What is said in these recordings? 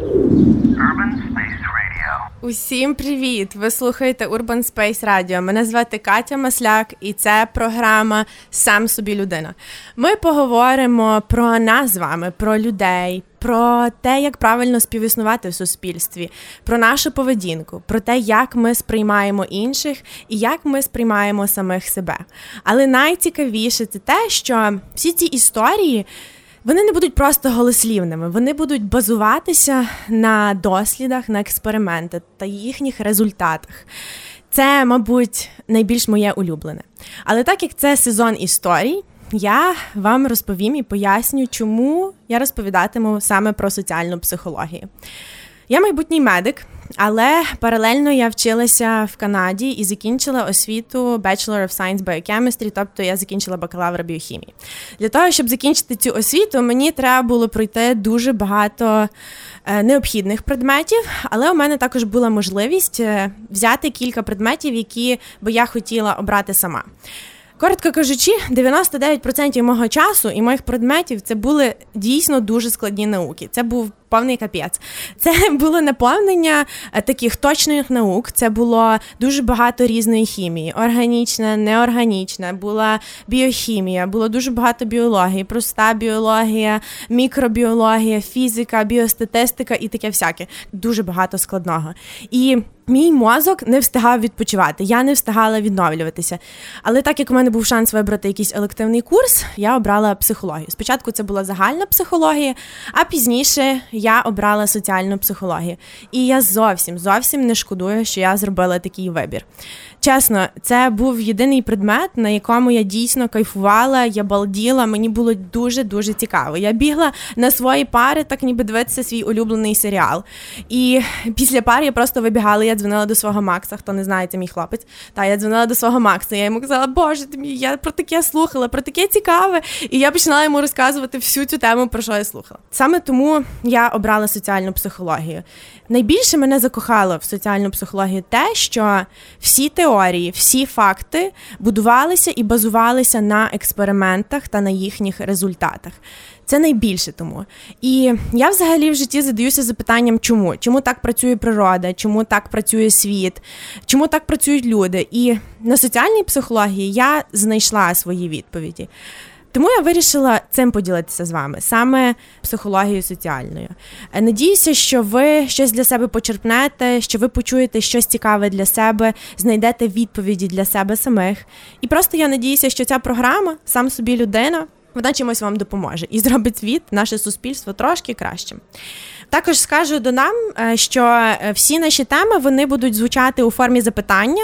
Urban Space Radio. Усім привіт! Ви слухаєте Urban Space Radio. Мене звати Катя Масляк, і це програма Сам собі людина. Ми поговоримо про нас з вами, про людей, про те, як правильно співіснувати в суспільстві, про нашу поведінку, про те, як ми сприймаємо інших і як ми сприймаємо самих себе. Але найцікавіше це те, що всі ці історії. Вони не будуть просто голослівними, вони будуть базуватися на дослідах, на експериментах та їхніх результатах. Це, мабуть, найбільш моє улюблене. Але так як це сезон історій, я вам розповім і поясню, чому я розповідатиму саме про соціальну психологію. Я майбутній медик, але паралельно я вчилася в Канаді і закінчила освіту Bachelor of Science Biochemistry, тобто я закінчила бакалавра біохімії. Для того, щоб закінчити цю освіту, мені треба було пройти дуже багато е, необхідних предметів, але у мене також була можливість е, взяти кілька предметів, які би я хотіла обрати сама. Коротко кажучи, 99% мого часу і моїх предметів це були дійсно дуже складні науки. Це був повний капець. Це було наповнення е, таких точних наук. Це було дуже багато різної хімії: органічна, неорганічна, була біохімія, було дуже багато біології, проста біологія, мікробіологія, фізика, біостатистика і таке всяке. Дуже багато складного. І Мій мозок не встигав відпочивати, я не встигала відновлюватися. Але так як у мене був шанс вибрати якийсь елективний курс, я обрала психологію. Спочатку це була загальна психологія, а пізніше я обрала соціальну психологію. І я зовсім зовсім не шкодую, що я зробила такий вибір. Чесно, це був єдиний предмет, на якому я дійсно кайфувала, я балділа, мені було дуже дуже цікаво. Я бігла на свої пари, так ніби дивитися свій улюблений серіал. І після пари я просто вибігала. Я дзвонила до свого Макса. Хто не знає, це мій хлопець. Та я дзвонила до свого Макса. Я йому казала, Боже, ти мій, я про таке слухала, про таке цікаве. І я починала йому розказувати всю цю тему, про що я слухала. Саме тому я обрала соціальну психологію. Найбільше мене закохало в соціальну психологію те, що всі теорії, всі факти будувалися і базувалися на експериментах та на їхніх результатах. Це найбільше тому. І я взагалі в житті задаюся запитанням, чому? Чому так працює природа, чому так працює світ, чому так працюють люди? І на соціальній психології я знайшла свої відповіді. Тому я вирішила цим поділитися з вами, саме психологією соціальною. Е, надіюся, що ви щось для себе почерпнете, що ви почуєте щось цікаве для себе, знайдете відповіді для себе самих. І просто я надіюся, що ця програма сам собі людина. Вона чимось вам допоможе і зробить світ, наше суспільство трошки кращим. Також скажу до нам, е, що е, всі наші теми вони будуть звучати у формі запитання.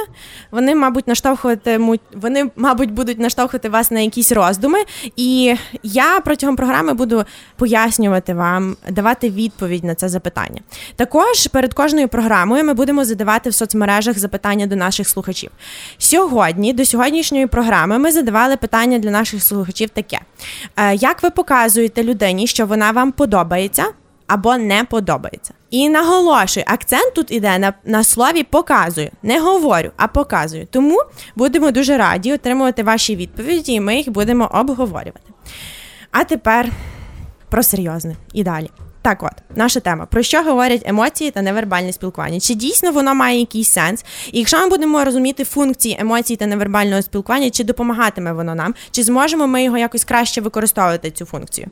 Вони, мабуть, наштовхуватимуть, вони, мабуть, будуть наштовхувати вас на якісь роздуми. І я протягом програми буду пояснювати вам, давати відповідь на це запитання. Також перед кожною програмою ми будемо задавати в соцмережах запитання до наших слухачів. Сьогодні, до сьогоднішньої програми, ми задавали питання для наших слухачів таке: е, як ви показуєте людині, що вона вам подобається? Або не подобається. І наголошую, акцент тут іде на на слові показую. Не говорю, а показую. Тому будемо дуже раді отримувати ваші відповіді, і ми їх будемо обговорювати. А тепер про серйозне і далі. Так, от наша тема: про що говорять емоції та невербальне спілкування? Чи дійсно воно має якийсь сенс? І якщо ми будемо розуміти функції емоцій та невербального спілкування, чи допомагатиме воно нам, чи зможемо ми його якось краще використовувати цю функцію?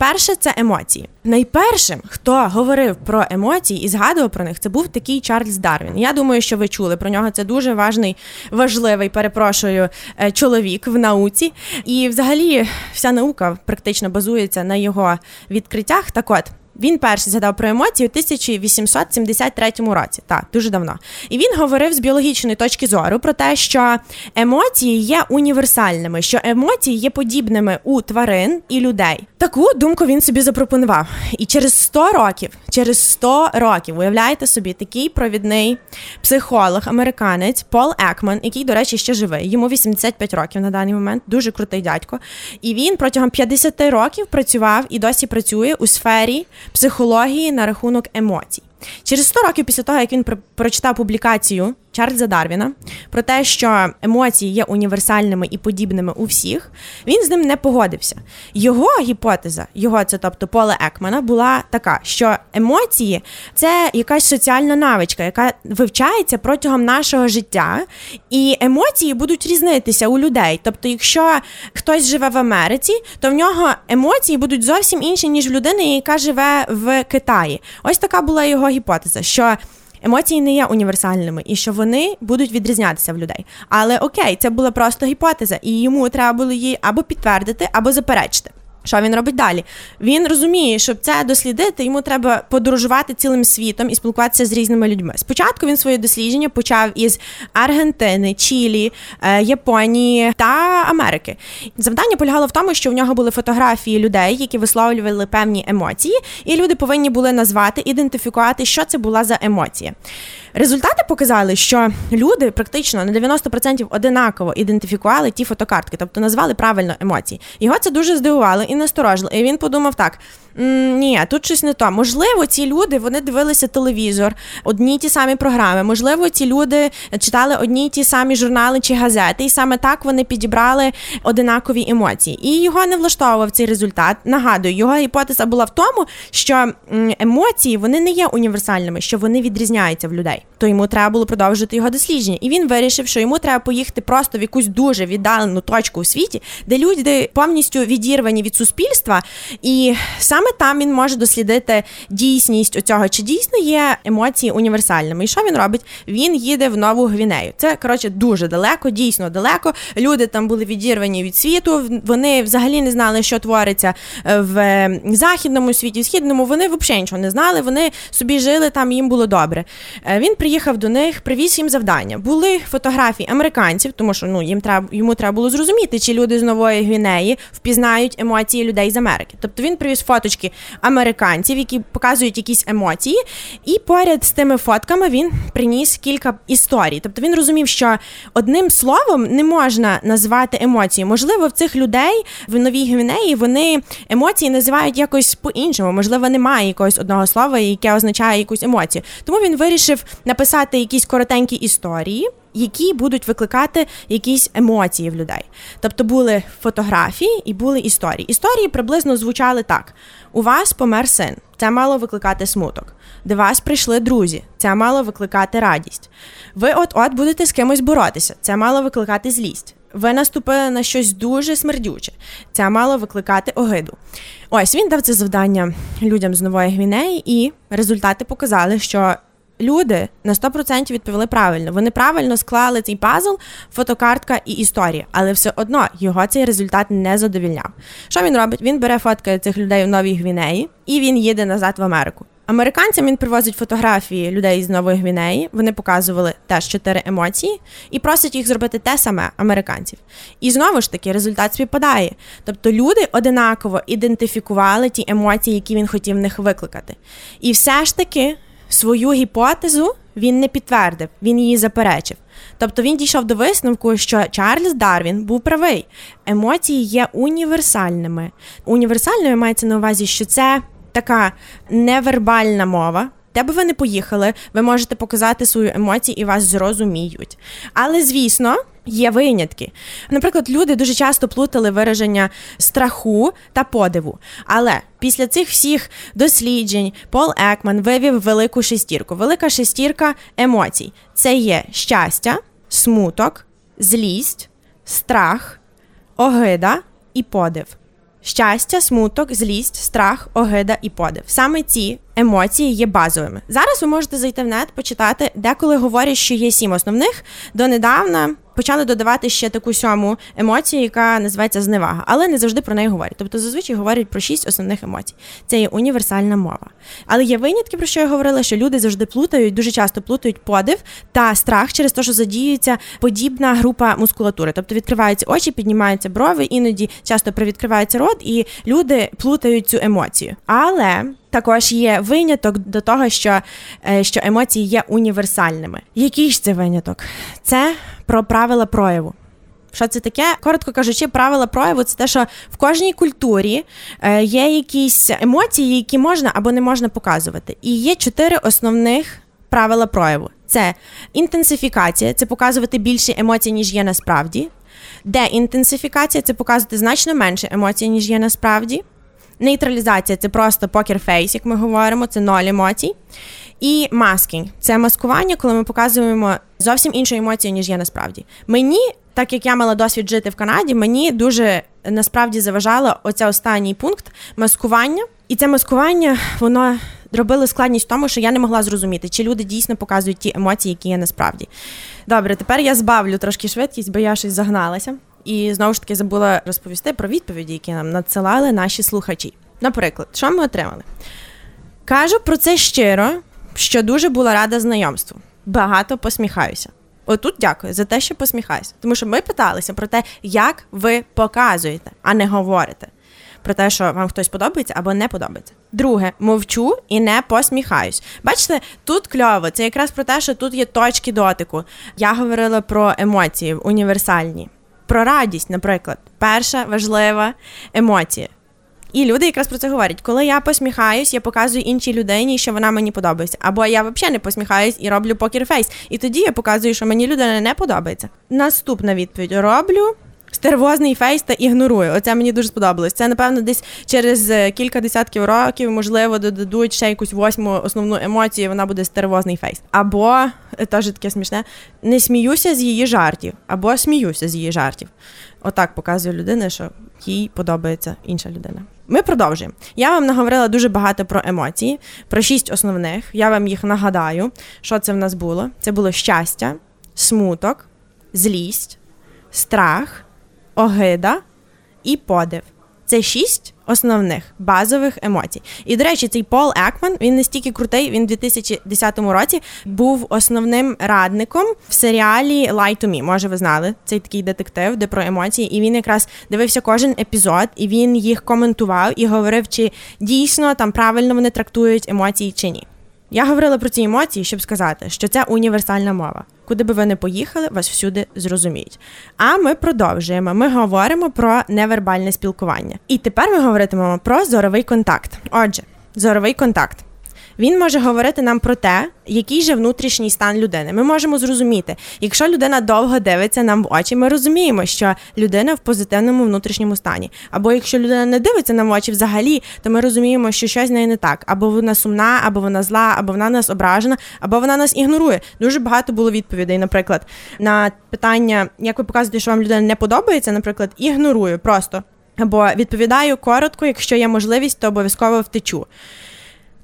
Перше це емоції. Найпершим, хто говорив про емоції і згадував про них, це був такий Чарльз Дарвін. Я думаю, що ви чули про нього. Це дуже важний, важливий, перепрошую, е, чоловік в науці. І, взагалі, вся наука практично базується на його відкриттях. Так от. Він перший згадав про емоції у 1873 році, так, дуже давно. І він говорив з біологічної точки зору про те, що емоції є універсальними, що емоції є подібними у тварин і людей. Таку думку він собі запропонував. І через 100 років, через 100 років, уявляєте собі, такий провідний психолог, американець Пол Екман, який, до речі, ще живий. Йому 85 років на даний момент, дуже крутий дядько. І він протягом 50 років працював і досі працює у сфері психології на рахунок емоцій. Через 100 років після того, як він прочитав публікацію Чарльза Дарвіна про те, що емоції є універсальними і подібними у всіх, він з ним не погодився. Його гіпотеза, його це, тобто Пола Екмана, була така, що емоції це якась соціальна навичка, яка вивчається протягом нашого життя, і емоції будуть різнитися у людей. Тобто, якщо хтось живе в Америці, то в нього емоції будуть зовсім інші, ніж в людини, яка живе в Китаї. Ось така була його гіпотеза. що Емоції не є універсальними і що вони будуть відрізнятися в людей. Але окей, це була просто гіпотеза, і йому треба було її або підтвердити, або заперечити. Що він робить далі? Він розуміє, щоб це дослідити, йому треба подорожувати цілим світом і спілкуватися з різними людьми. Спочатку він своє дослідження почав із Аргентини, Чилі, е, Японії та Америки. Завдання полягало в тому, що в нього були фотографії людей, які висловлювали певні емоції, і люди повинні були назвати, ідентифікувати, що це була за емоція. Результати показали, що люди практично на 90% одинаково ідентифікували ті фотокартки, тобто назвали правильно емоції. Його це дуже здивувало і насторожило. І він подумав так: ні, тут щось не то. Можливо, ці люди вони дивилися телевізор, одні ті самі програми. Можливо, ці люди читали одні й ті самі журнали чи газети, і саме так вони підібрали одинакові емоції. І його не влаштовував цей результат. Нагадую, його гіпотеза була в тому, що емоції вони не є універсальними, що вони відрізняються в людей. То йому треба було продовжити його дослідження. І він вирішив, що йому треба поїхати просто в якусь дуже віддалену точку у світі, де люди повністю відірвані від суспільства, і саме там він може дослідити дійсність у цього, чи дійсно є емоції універсальними. І що він робить? Він їде в Нову Гвінею. Це коротше дуже далеко, дійсно далеко. Люди там були відірвані від світу. Вони взагалі не знали, що твориться е, в західному світі, в східному. Вони взагалі нічого не знали. Вони собі жили там, їм було добре. Е, він приїхав до них, привіз їм завдання. Були фотографії американців, тому що ну їм треба йому треба було зрозуміти, чи люди з нової Гвінеї впізнають емоції людей з Америки. Тобто він привіз фоточки американців, які показують якісь емоції, і поряд з тими фотками він приніс кілька історій. Тобто він розумів, що одним словом не можна назвати емоції. Можливо, в цих людей в новій Гвінеї вони емоції називають якось по-іншому. Можливо, немає якогось одного слова, яке означає якусь емоцію. Тому він вирішив написати якісь коротенькі історії. Які будуть викликати якісь емоції в людей. Тобто були фотографії і були історії. Історії приблизно звучали так: у вас помер син, це мало викликати смуток. До вас прийшли друзі, це мало викликати радість. Ви от-от будете з кимось боротися, це мало викликати злість. Ви наступили на щось дуже смердюче, це мало викликати огиду. Ось він дав це завдання людям з Нової Гвінеї, і результати показали, що люди на 100% відповіли правильно. Вони правильно склали цей пазл, фотокартка і історія, але все одно його цей результат не задовільняв. Що він робить? Він бере фотки цих людей в Новій Гвінеї і він їде назад в Америку. Американцям він привозить фотографії людей з Нової Гвінеї. Вони показували теж чотири емоції і просить їх зробити те саме американців. І знову ж таки результат співпадає. Тобто люди одинаково ідентифікували ті емоції, які він хотів в них викликати. І все ж таки свою гіпотезу він не підтвердив, він її заперечив. Тобто він дійшов до висновку, що Чарльз Дарвін був правий. Емоції є універсальними. Універсальною мається на увазі, що це така невербальна мова. Де би ви не поїхали, ви можете показати свою емоцію і вас зрозуміють. Але звісно, Є винятки. Наприклад, люди дуже часто плутали вираження страху та подиву. Але після цих всіх досліджень Пол Екман вивів велику шестірку. Велика шестірка емоцій. Це є щастя, смуток, злість, страх, огида і подив. Щастя, смуток, злість, страх, огида і подив. Саме ці емоції є базовими. Зараз ви можете зайти в нет, почитати, деколи говорять, що є сім основних. Донедавна почали додавати ще таку сьому емоцію, яка називається зневага, але не завжди про неї говорять. Тобто зазвичай говорять про шість основних емоцій. Це є універсальна мова. Але є винятки, про що я говорила, що люди завжди плутають, дуже часто плутають подив та страх через те, що задіюється подібна група мускулатури. Тобто відкриваються очі, піднімаються брови, іноді часто привідкривається рот, і люди плутають цю емоцію. Але також є виняток до того, що е, що емоції є універсальними. Який ж це виняток? Це про правила прояву. Що це таке? Коротко кажучи, правила прояву це те, що в кожній культурі е, є якісь емоції, які можна або не можна показувати. І є чотири основних правила прояву. це інтенсифікація, це показувати більше емоцій, ніж є насправді. Деінтенсифікація це показувати значно менше емоцій, ніж є насправді. Нейтралізація це просто покерфейс, як ми говоримо, це ноль емоцій. І маскінг це маскування, коли ми показуємо зовсім іншу емоцію, ніж є насправді. Мені, так як я мала досвід жити в Канаді, мені дуже насправді заважало оця останній пункт маскування. І це маскування, воно робило складність в тому, що я не могла зрозуміти, чи люди дійсно показують ті емоції, які є насправді. Добре, тепер я збавлю трошки швидкість, бо я щось загналася. І знову ж таки забула розповісти про відповіді, які нам надсилали наші слухачі. Наприклад, що ми отримали? Кажу про це щиро, що дуже була рада знайомству. Багато посміхаюся. Отут дякую за те, що посміхаюся. Тому що ми питалися про те, як ви показуєте, а не говорите. Про те, що вам хтось подобається або не подобається. Друге, мовчу і не посміхаюсь. Бачите, тут кльово. Це якраз про те, що тут є точки дотику. Я говорила про емоції універсальні, про радість, наприклад, перша важлива емоція. І люди якраз про це говорять. Коли я посміхаюсь, я показую іншій людині, що вона мені подобається. Або я взагалі не посміхаюсь і роблю покерфейс. І тоді я показую, що мені людина не подобається. Наступна відповідь: роблю. Стервозний фейс та ігнорую. Оце мені дуже сподобалось. Це, напевно, десь через е, кілька десятків років, можливо, додадуть ще якусь восьму основну емоцію, вона буде стервозний фейс. Або е, теж таке смішне, не сміюся з її жартів, або сміюся з її жартів. Отак показує людина, що їй подобається інша людина. Ми продовжуємо. Я вам наговорила дуже багато про емоції, про шість основних. Я вам їх нагадаю, що це в нас було. Це було щастя, смуток, злість, страх, огида і подив. Це шість основних базових емоцій. І, до речі, цей Пол Екман він настільки крутий. Він у 2010 році був основним радником в серіалі «Lie to me». Може, ви знали цей такий детектив, де про емоції. І він якраз дивився кожен епізод, і він їх коментував і говорив, чи дійсно там правильно вони трактують емоції чи ні. Я говорила про ці емоції, щоб сказати, що це універсальна мова. Куди би ви не поїхали, вас всюди зрозуміють. А ми продовжуємо. Ми говоримо про невербальне спілкування. І тепер ми говоритимемо про зоровий контакт. Отже, зоровий контакт. Він може говорити нам про те, який же внутрішній стан людини. Ми можемо зрозуміти, якщо людина довго дивиться нам в очі, ми розуміємо, що людина в позитивному внутрішньому стані. Або якщо людина не дивиться нам в очі взагалі, то ми розуміємо, що щось з нею не так. Або вона сумна, або вона зла, або вона нас ображена, або вона нас ігнорує. Дуже багато було відповідей, наприклад, на питання, як ви показуєте, що вам людина не подобається, наприклад, ігнорую просто. Або відповідаю коротко, якщо є можливість, то обов'язково втечу.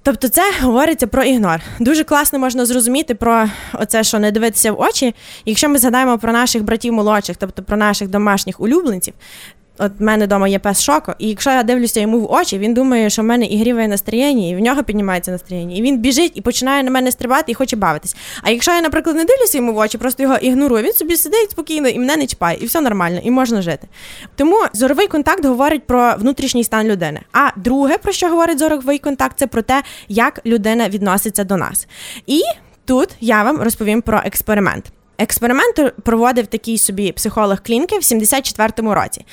Тобто, це говориться про ігнор. Дуже класно можна зрозуміти про оце, що не дивитися в очі. Якщо ми згадаємо про наших братів молодших, тобто про наших домашніх улюбленців, От в мене вдома є пес шоко, і якщо я дивлюся йому в очі, він думає, що в мене ігріває настроєння, і в нього піднімається настроєння. І він біжить і починає на мене стрибати і хоче бавитись. А якщо я, наприклад, не дивлюся йому в очі, просто його ігнорую, він собі сидить спокійно і мене не чіпає, і все нормально, і можна жити. Тому зоровий контакт говорить про внутрішній стан людини. А друге, про що говорить зоровий контакт, це про те, як людина відноситься до нас. І тут я вам розповім про експеримент. Експеримент проводив такий собі психолог клінки в 74-му році.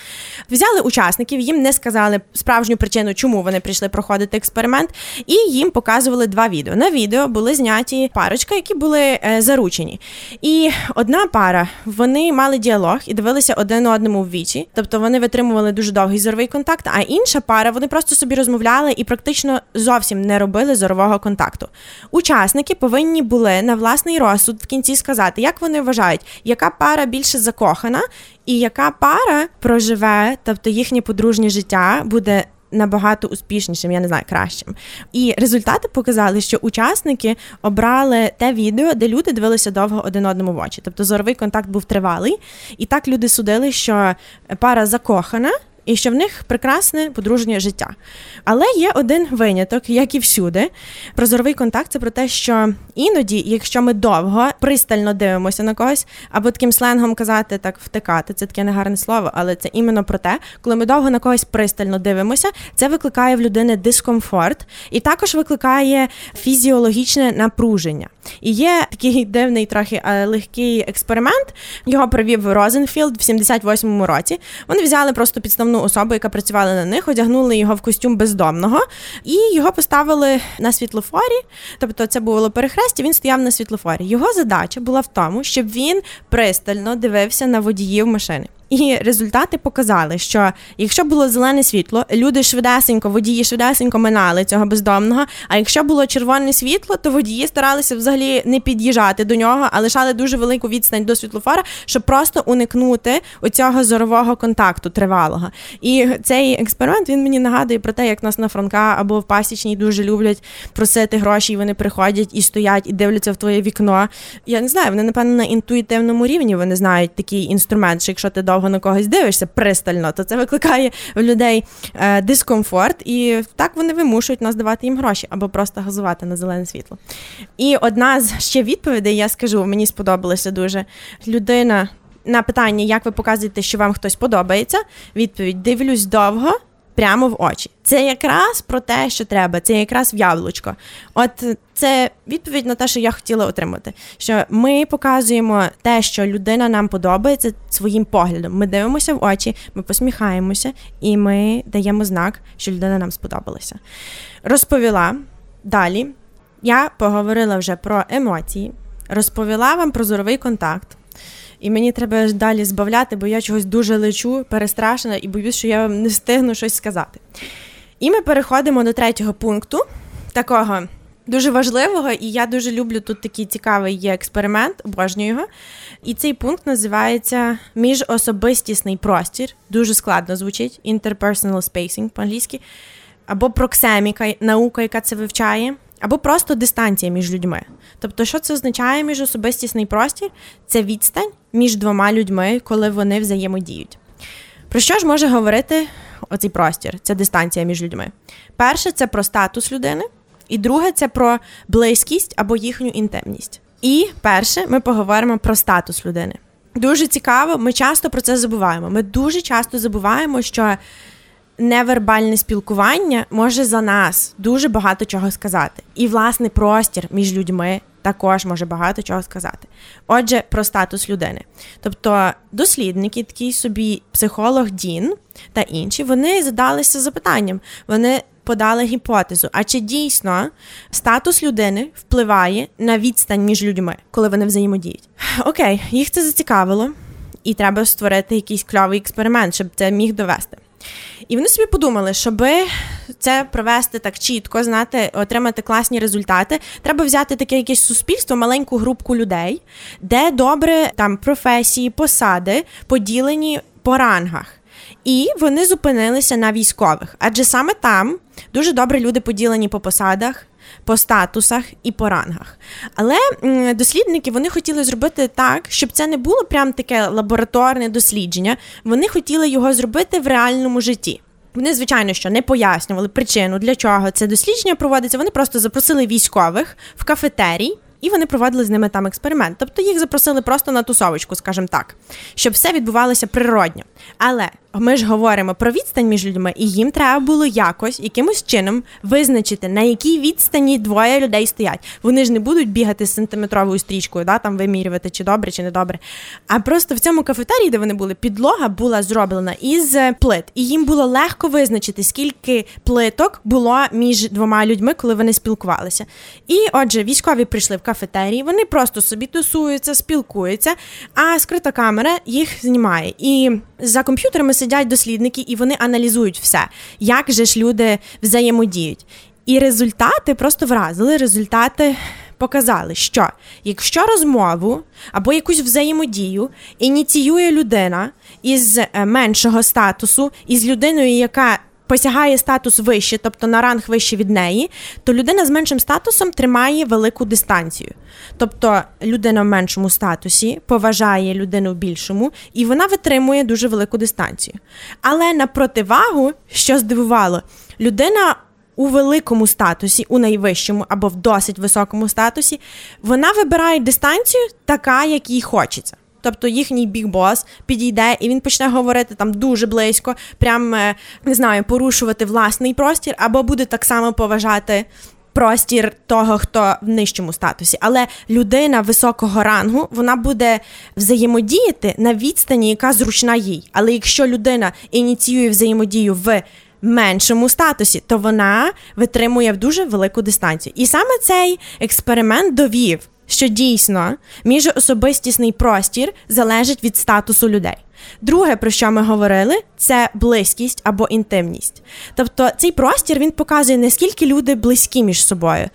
Взяли учасників, їм не сказали справжню причину, чому вони прийшли проходити експеримент, і їм показували два відео. На відео були зняті парочка, які були е, заручені. І одна пара вони мали діалог і дивилися один одному в вічі, тобто вони витримували дуже довгий зоровий контакт. А інша пара вони просто собі розмовляли і практично зовсім не робили зорового контакту. Учасники повинні були на власний розсуд в кінці сказати, як вони вони вважають, яка пара більше закохана, і яка пара проживе, тобто їхнє подружнє життя буде. Набагато успішнішим, я не знаю, кращим. І результати показали, що учасники обрали те відео, де люди дивилися довго один одному в очі. Тобто зоровий контакт був тривалий, і так люди судили, що пара закохана і що в них прекрасне подружнє життя. Але є один виняток, як і всюди. Прозоровий контакт це про те, що іноді, якщо ми довго пристально дивимося на когось, або таким сленгом казати так втикати, це таке негарне слово, але це іменно про те, коли ми довго на когось пристально дивимося, це викликає в людини дискомфорт і також викликає фізіологічне напруження. І є такий дивний, трохи легкий експеримент. Його провів Розенфілд в 78-му році. Вони взяли просто підставну бездомну особу, яка працювала на них, одягнули його в костюм бездомного і його поставили на світлофорі. Тобто, це було перехрестя. Він стояв на світлофорі. Його задача була в тому, щоб він пристально дивився на водіїв машини. І результати показали, що якщо було зелене світло, люди швидесенько, водії швидесенько минали цього бездомного. А якщо було червоне світло, то водії старалися взагалі не під'їжджати до нього, а лишали дуже велику відстань до світлофора, щоб просто уникнути оцього зорового контакту тривалого. І цей експеримент він мені нагадує про те, як нас на фронка або в пасічній дуже люблять просити гроші, і вони приходять і стоять, і дивляться в твоє вікно. Я не знаю, вони напевно на інтуїтивному рівні вони знають такий інструмент, що якщо ти довго на когось дивишся пристально, то це викликає в людей е, дискомфорт, і так вони вимушують нас давати їм гроші або просто газувати на зелене світло. І одна з ще відповідей, я скажу, мені сподобалася дуже людина. На питання, як ви показуєте, що вам хтось подобається, відповідь дивлюсь довго прямо в очі. Це якраз про те, що треба, це якраз в яблучко. От це відповідь на те, що я хотіла отримати. Що ми показуємо те, що людина нам подобається своїм поглядом. Ми дивимося в очі, ми посміхаємося, і ми даємо знак, що людина нам сподобалася. Розповіла далі. Я поговорила вже про емоції, розповіла вам про зоровий контакт. І мені треба далі збавляти, бо я чогось дуже лечу, перестрашена і боюсь, що я вам не встигну щось сказати. І ми переходимо до третього пункту, такого дуже важливого, і я дуже люблю тут такий цікавий є експеримент, обожнюю його. І цей пункт називається міжособистісний простір. Дуже складно звучить interpersonal spacing по-англійськи, або проксеміка, наука, яка це вивчає або просто дистанція між людьми. Тобто, що це означає між особистісний простір? Це відстань між двома людьми, коли вони взаємодіють. Про що ж може говорити оцей простір, ця дистанція між людьми? Перше, це про статус людини, і друге це про близькість або їхню інтимність. І перше, ми поговоримо про статус людини. Дуже цікаво, ми часто про це забуваємо. Ми дуже часто забуваємо, що невербальне спілкування може за нас дуже багато чого сказати. І, власне, простір між людьми також може багато чого сказати. Отже, про статус людини. Тобто, дослідники, такий собі психолог Дін та інші, вони задалися запитанням. Вони подали гіпотезу. А чи дійсно статус людини впливає на відстань між людьми, коли вони взаємодіють? Окей, їх це зацікавило, і треба створити якийсь кльовий експеримент, щоб це міг довести. І вони собі подумали, щоб це провести так чітко, знати, отримати класні результати, треба взяти таке якесь суспільство, маленьку групку людей, де добре там професії, посади поділені по рангах. І вони зупинилися на військових, адже саме там дуже добре люди поділені по посадах, по статусах і по рангах. Але дослідники вони хотіли зробити так, щоб це не було прям таке лабораторне дослідження. Вони хотіли його зробити в реальному житті. Вони, звичайно, що не пояснювали причину, для чого це дослідження проводиться. Вони просто запросили військових в кафетерій. І вони проводили з ними там експеримент. Тобто їх запросили просто на тусовочку, скажімо так, щоб все відбувалося природньо. Але ми ж говоримо про відстань між людьми, і їм треба було якось якимось чином визначити, на якій відстані двоє людей стоять. Вони ж не будуть бігати з сантиметровою стрічкою, да, там вимірювати, чи добре, чи не добре. А просто в цьому кафетерії, де вони були, підлога була зроблена із плит, і їм було легко визначити, скільки плиток було між двома людьми, коли вони спілкувалися. І отже, військові прийшли в кафетерії, вони просто собі тусуються, спілкуються, а скрита камера їх знімає. І за комп'ютерами сидять дослідники і вони аналізують все, як же ж люди взаємодіють. І результати просто вразили. Результати показали, що якщо розмову або якусь взаємодію ініціює людина із е, меншого статусу, із людиною, яка посягає статус вище, тобто на ранг вище від неї, то людина з меншим статусом тримає велику дистанцію. Тобто людина в меншому статусі поважає людину в більшому, і вона витримує дуже велику дистанцію. Але на противагу, що здивувало, людина. У великому статусі, у найвищому або в досить високому статусі, вона вибирає дистанцію така, як їй хочеться. Тобто їхній бігбос підійде і він почне говорити там дуже близько, прям е, не знаю, порушувати власний простір, або буде так само поважати простір того, хто в нижчому статусі. Але людина високого рангу вона буде взаємодіяти на відстані, яка зручна їй. Але якщо людина ініціює взаємодію в меншому статусі, то вона витримує в дуже велику дистанцію. І саме цей експеримент довів, що дійсно міжособистісний простір залежить від статусу людей. Друге, про що ми говорили, це близькість або інтимність. Тобто цей простір він показує, наскільки люди близькі між собою.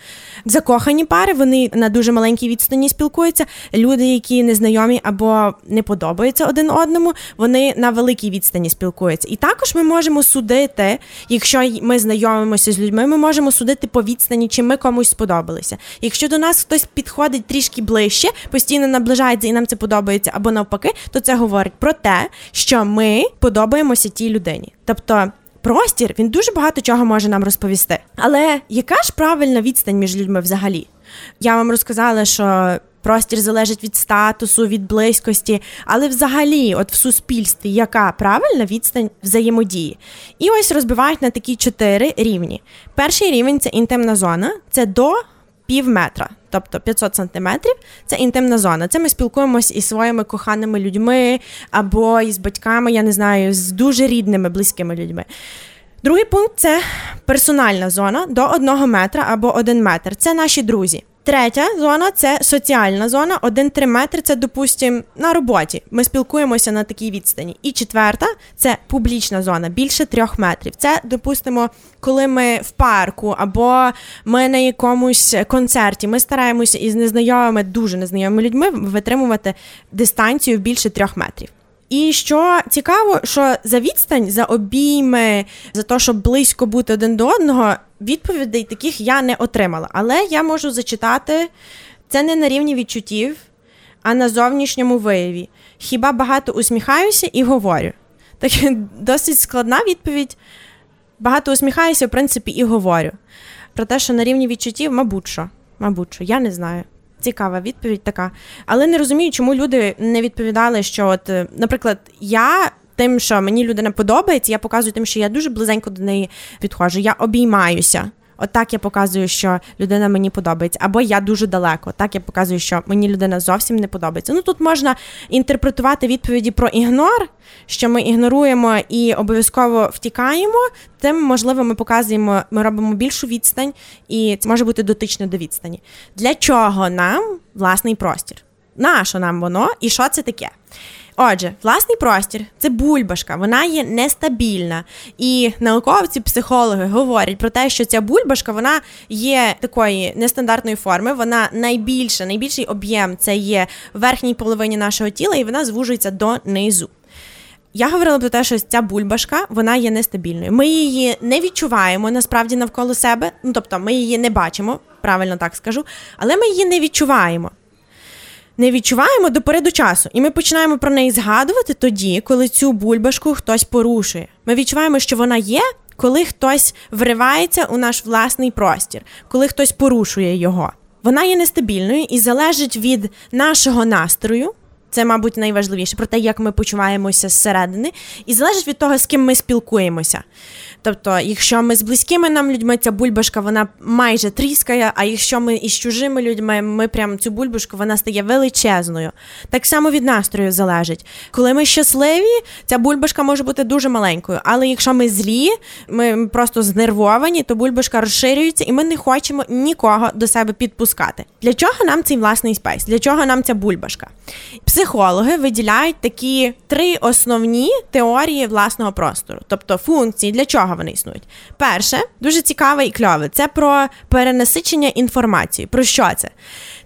Закохані пари, вони на дуже маленькій відстані спілкуються. Люди, які незнайомі або не подобаються один одному, вони на великій відстані спілкуються. І також ми можемо судити, якщо ми знайомимося з людьми, ми можемо судити по відстані, чи ми комусь сподобалися. Якщо до нас хтось підходить трішки ближче, постійно наближається і нам це подобається, або навпаки, то це говорить про те, що ми подобаємося тій людині. Тобто простір він дуже багато чого може нам розповісти. Але яка ж правильна відстань між людьми взагалі? Я вам розказала, що простір залежить від статусу, від близькості, але взагалі, от в суспільстві, яка правильна відстань взаємодії? І ось розбивають на такі чотири рівні. Перший рівень це інтимна зона, це до пів метра, тобто 500 сантиметрів, це інтимна зона. Це ми спілкуємось із своїми коханими людьми або із батьками, я не знаю, з дуже рідними, близькими людьми. Другий пункт це персональна зона до одного метра або один метр. Це наші друзі. Третя зона це соціальна зона. Один-три метри це, допустимо, на роботі. Ми спілкуємося на такій відстані. І четверта це публічна зона, більше трьох метрів. Це, допустимо, коли ми в парку або ми на якомусь концерті. Ми стараємося із незнайомими, дуже незнайомими людьми витримувати дистанцію більше трьох метрів. І що цікаво, що за відстань, за обійми, за те, щоб близько бути один до одного, відповідей таких я не отримала. Але я можу зачитати це не на рівні відчуттів, а на зовнішньому вияві. Хіба багато усміхаюся і говорю? Так досить складна відповідь. Багато усміхаюся, в принципі, і говорю. Про те, що на рівні відчуттів, мабуть, що. Мабуть, що, я не знаю. Цікава відповідь така. Але не розумію, чому люди не відповідали, що, от, е, наприклад, я. Тим, що мені людина подобається, я показую тим, що я дуже близенько до неї підходжу. Я обіймаюся. Отак я показую, що людина мені подобається, або я дуже далеко. Так я показую, що мені людина зовсім не подобається. Ну тут можна інтерпретувати відповіді про ігнор, що ми ігноруємо і обов'язково втікаємо. Тим, можливо, ми показуємо, ми робимо більшу відстань, і це може бути дотично до відстані. Для чого нам власний простір? На що нам воно і що це таке? Отже, власний простір це бульбашка, вона є нестабільна. І науковці, психологи говорять про те, що ця бульбашка вона є такої нестандартної форми. Вона найбільша, найбільший об'єм це є в верхній половині нашого тіла, і вона звужується до низу. Я говорила про те, що ця бульбашка вона є нестабільною. Ми її не відчуваємо насправді навколо себе. Ну тобто, ми її не бачимо, правильно так скажу, але ми її не відчуваємо не відчуваємо до пори до часу, і ми починаємо про неї згадувати тоді, коли цю бульбашку хтось порушує. Ми відчуваємо, що вона є, коли хтось вривається у наш власний простір, коли хтось порушує його. Вона є нестабільною і залежить від нашого настрою. Це, мабуть, найважливіше про те, як ми почуваємося зсередини, і залежить від того, з ким ми спілкуємося. Тобто, якщо ми з близькими нам людьми, ця бульбашка вона майже тріскає, а якщо ми із чужими людьми, ми прям цю бульбашку вона стає величезною. Так само від настрою залежить. Коли ми щасливі, ця бульбашка може бути дуже маленькою. Але якщо ми злі, ми просто знервовані, то бульбашка розширюється, і ми не хочемо нікого до себе підпускати. Для чого нам цей власний space? Для чого нам ця бульбашка? Психологи виділяють такі три основні теорії власного простору, тобто функції, для чого вони існують. Перше, дуже цікаве і кльове, це про перенасичення інформації. Про що це?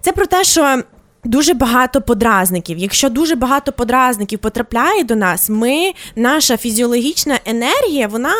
Це про те, що Дуже багато подразників. Якщо дуже багато подразників потрапляє до нас, ми, наша фізіологічна енергія, вона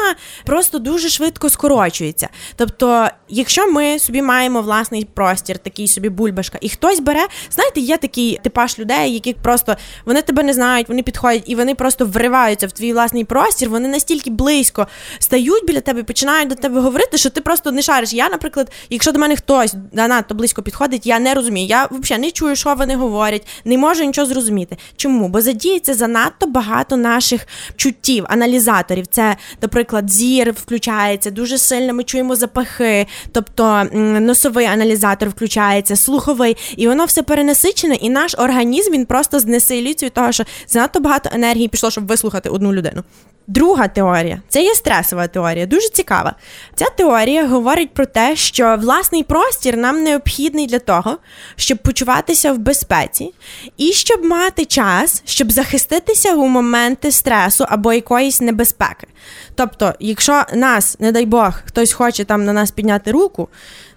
просто дуже швидко скорочується. Тобто, якщо ми собі маємо власний простір, такий собі бульбашка, і хтось бере, знаєте, є такий типаж людей, які просто вони тебе не знають, вони підходять і вони просто вриваються в твій власний простір. Вони настільки близько стають біля тебе, починають до тебе говорити, що ти просто не шариш. Я, наприклад, якщо до мене хтось занадто близько підходить, я не розумію. Я взагалі не чую, що що вони говорять, не можу нічого зрозуміти. Чому? Бо задіється занадто багато наших чуттів, аналізаторів. Це, наприклад, зір включається дуже сильно. Ми чуємо запахи, тобто носовий аналізатор включається, слуховий, і воно все перенасичене, і наш організм він просто знесилюється від того, що занадто багато енергії пішло, щоб вислухати одну людину. Друга теорія це є стресова теорія, дуже цікава. Ця теорія говорить про те, що власний простір нам необхідний для того, щоб почуватися в безпеці, і щоб мати час, щоб захиститися у моменти стресу або якоїсь небезпеки. Тобто, якщо нас, не дай Бог, хтось хоче там на нас підняти руку,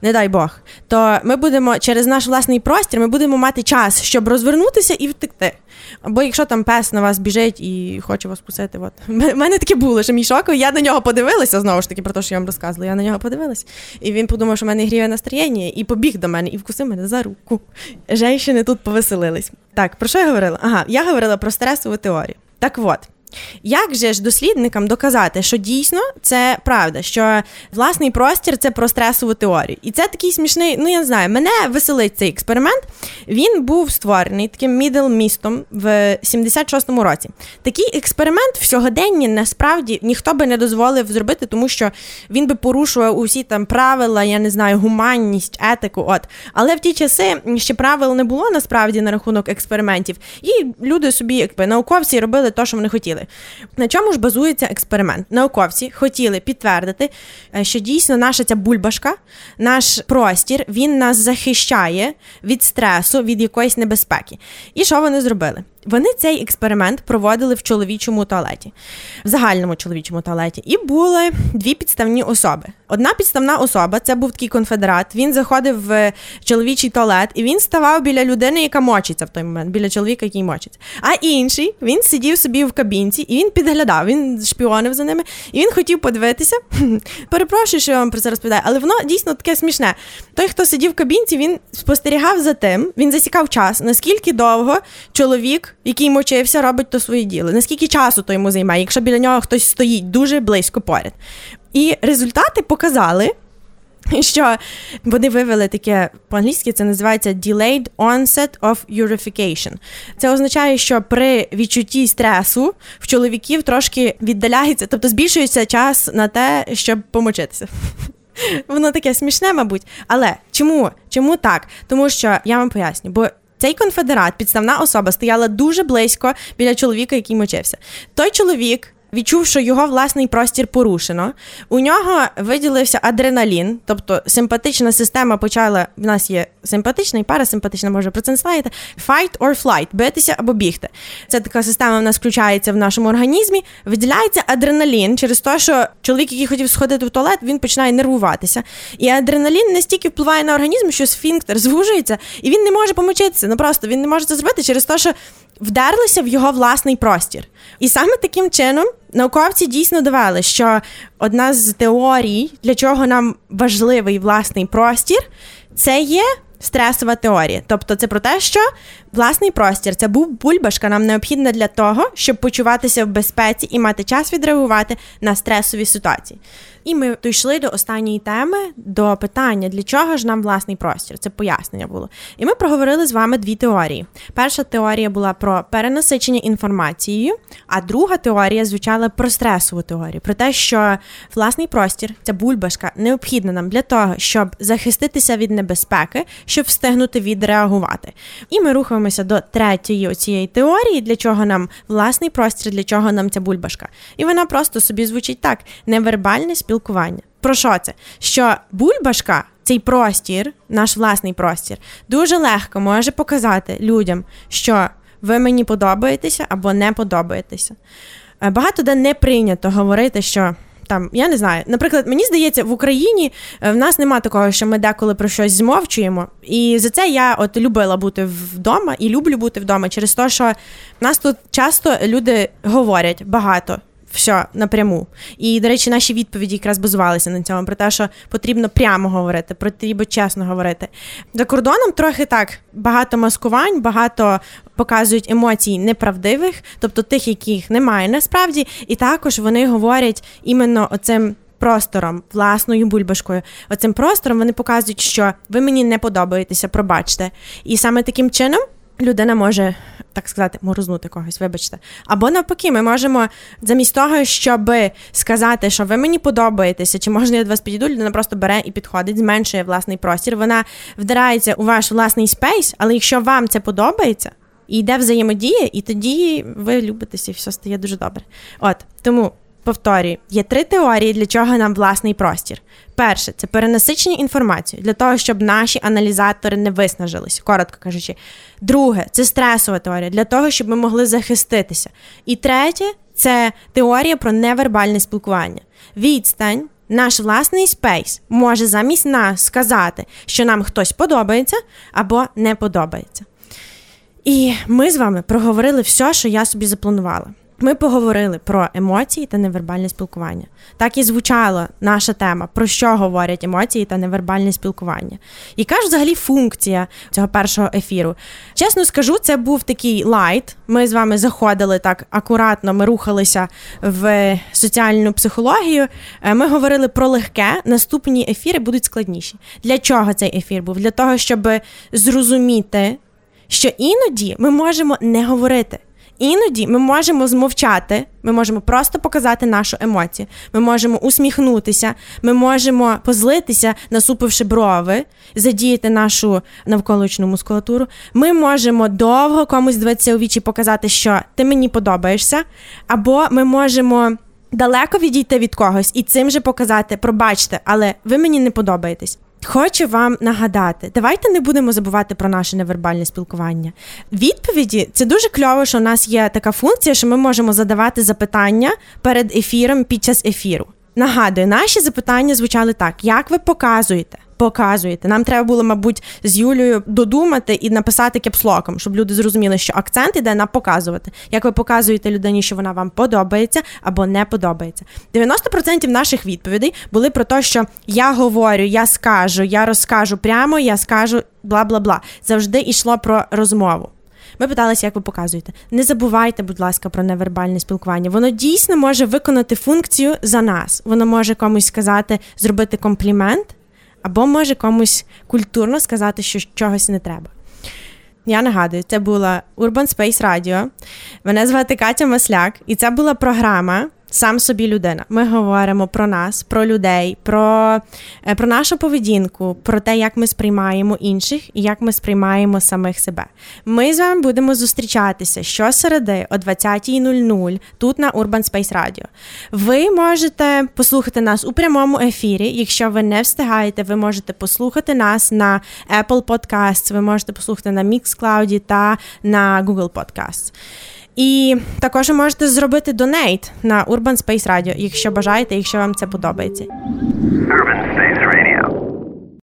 не дай Бог, то ми будемо через наш власний простір, ми будемо мати час, щоб розвернутися і втекти. Або якщо там пес на вас біжить і хоче вас кусити, от. У мене таке було, що мій шоковий, я на нього подивилася знову ж таки про те, що я вам розказувала. Я на нього подивилася. і він подумав, що в мене гріє настроєння, і побіг до мене і вкусив мене за руку. Женщини тут повеселились. Так, про що я говорила? Ага, я говорила про стресову теорію. Так от. Як же ж дослідникам доказати, що дійсно це правда, що власний простір це про стресову теорію? І це такий смішний, ну я не знаю, мене веселить цей експеримент. Він був створений таким мідл містом в 76-му році. Такий експеримент в сьогоденні насправді ніхто би не дозволив зробити, тому що він би порушував усі там правила, я не знаю, гуманність, етику. От, але в ті часи ще правил не було насправді на рахунок експериментів, і люди собі, якби науковці, робили те, що вони хотіли. На чому ж базується експеримент? Науковці хотіли підтвердити, е, що дійсно наша ця бульбашка, наш простір, він нас захищає від стресу, від якоїсь небезпеки. І що вони зробили? Вони цей експеримент проводили в чоловічому туалеті, в загальному чоловічому туалеті, і були дві підставні особи. Одна підставна особа це був такий конфедерат. Він заходив в чоловічий туалет, і він ставав біля людини, яка мочиться в той момент, біля чоловіка, який мочиться. А інший він сидів собі в кабінці і він підглядав, він шпіонив за ними, і він хотів подивитися. Перепрошую, що я вам про це розповідаю, але воно дійсно таке смішне. Той, хто сидів в кабінці, він спостерігав за тим, він засікав час, наскільки довго чоловік який мочився, робить то своє діло. Наскільки часу то йому займає, якщо біля нього хтось стоїть дуже близько поряд. І результати показали. Що вони вивели таке по-англійськи, це називається delayed onset of urification. Це означає, що при відчутті стресу в чоловіків трошки віддаляється, тобто збільшується час на те, щоб помочитися. Воно таке смішне, мабуть. Але чому? Чому так? Тому що я вам поясню, бо цей конфедерат, підставна особа, стояла дуже близько біля чоловіка, який мочився. Той чоловік відчув, що його власний простір порушено. У нього виділився адреналін, тобто симпатична система почала. В нас є симпатична і парасимпатична, може про це не знаєте. Fight or flight, битися або бігти. Це така система в нас включається в нашому організмі. Виділяється адреналін через те, що чоловік, який хотів сходити в туалет, він починає нервуватися. І адреналін настільки впливає на організм, що сфінктер звужується, і він не може помочитися. Ну просто він не може це зробити через те, що вдерлися в його власний простір. І саме таким чином науковці дійсно довели, що одна з теорій, для чого нам важливий власний простір, це є. Стресова теорія, тобто це про те, що власний простір це був бульбашка, нам необхідна для того, щоб почуватися в безпеці і мати час відреагувати на стресові ситуації. І ми дійшли до останньої теми, до питання, для чого ж нам власний простір. Це пояснення було. І ми проговорили з вами дві теорії. Перша теорія була про перенасичення інформацією, а друга теорія звучала про стресову теорію, про те, що власний простір, ця бульбашка, необхідна нам для того, щоб захиститися від небезпеки, щоб встигнути відреагувати. І ми рухаємося до третьої цієї теорії, для чого нам власний простір, для чого нам ця бульбашка. І вона просто собі звучить так: невербальне спілкування. Про що це? Що бульбашка, цей простір, наш власний простір, дуже легко може показати людям, що ви мені подобаєтеся або не подобаєтеся. Е, багато де не прийнято говорити, що. Там, я не знаю, наприклад, мені здається, в Україні е, в нас нема такого, що ми деколи про щось змовчуємо. І за це я от любила бути вдома і люблю бути вдома через те, що в нас тут часто люди говорять багато все напряму. І, до речі, наші відповіді якраз базувалися на цьому, про те, що потрібно прямо говорити, потрібно чесно говорити. За кордоном трохи так багато маскувань, багато показують емоцій неправдивих, тобто тих, яких немає насправді, і також вони говорять іменно оцим простором, власною бульбашкою. Оцим простором вони показують, що ви мені не подобаєтеся, пробачте. І саме таким чином людина може. Так сказати, морознути когось, вибачте. Або навпаки, ми можемо замість того, щоб сказати, що ви мені подобаєтеся, чи можна я до вас підійду, людина просто бере і підходить, зменшує власний простір. Вона вдирається у ваш власний space, але якщо вам це подобається, і йде взаємодія, і тоді ви любитеся, і все стає дуже добре. От тому повторюю, є три теорії, для чого нам власний простір. Перше це перенасичення інформацією для того, щоб наші аналізатори не виснажились, коротко кажучи. Друге це стресова теорія для того, щоб ми могли захиститися. І третє це теорія про невербальне спілкування. Відстань. Наш власний space може замість нас сказати, що нам хтось подобається або не подобається. І ми з вами проговорили все, що я собі запланувала. Ми поговорили про емоції та невербальне спілкування. Так і звучала наша тема, про що говорять емоції та невербальне спілкування. Яка ж взагалі функція цього першого ефіру? Чесно скажу, це був такий light. Ми з вами заходили так акуратно, ми рухалися в соціальну психологію. Е, ми говорили про легке. Наступні ефіри будуть складніші. Для чого цей ефір був? Для того, щоб зрозуміти що іноді ми можемо не говорити. Іноді ми можемо змовчати, ми можемо просто показати нашу емоцію. Ми можемо усміхнутися, ми можемо позлитися, насупивши брови, задіяти нашу навколишню мускулатуру. Ми можемо довго комусь дивитися у вічі, показати, що ти мені подобаєшся, або ми можемо. Далеко відійти від когось і цим же показати, пробачте, але ви мені не подобаєтесь. Хочу вам нагадати, давайте не будемо забувати про наше невербальне спілкування. Відповіді це дуже кльово, що у нас є така функція, що ми можемо задавати запитання перед ефіром під час ефіру. Нагадую, наші запитання звучали так: як ви показуєте? Показуєте. Нам треба було, мабуть, з Юлією додумати і написати кепслоком, щоб люди зрозуміли, що акцент іде на показувати. Як ви показуєте людині, що вона вам подобається або не подобається. 90% наших відповідей були про те, що я говорю, я скажу, я розкажу прямо, я скажу бла бла бла. Завжди йшло про розмову. Ми питалися, як ви показуєте. Не забувайте, будь ласка, про невербальне спілкування. Воно дійсно може виконати функцію за нас. Воно може комусь сказати, зробити комплімент, або може комусь культурно сказати, що чогось не треба. Я нагадую, це була Urban Space Radio. Мене звати Катя Масляк, і це була програма сам собі людина. Ми говоримо про нас, про людей, про е, про нашу поведінку, про те, як ми сприймаємо інших і як ми сприймаємо самих себе. Ми з вами будемо зустрічатися щосереди о 20.00 тут на Urban Space Radio. Ви можете послухати нас у прямому ефірі. Якщо ви не встигаєте, ви можете послухати нас на Apple Podcasts, ви можете послухати на Mixcloud та на Google Podcasts. І також можете зробити донейт на Urban Space Radio, якщо бажаєте, якщо вам це подобається. Urban Space Radio.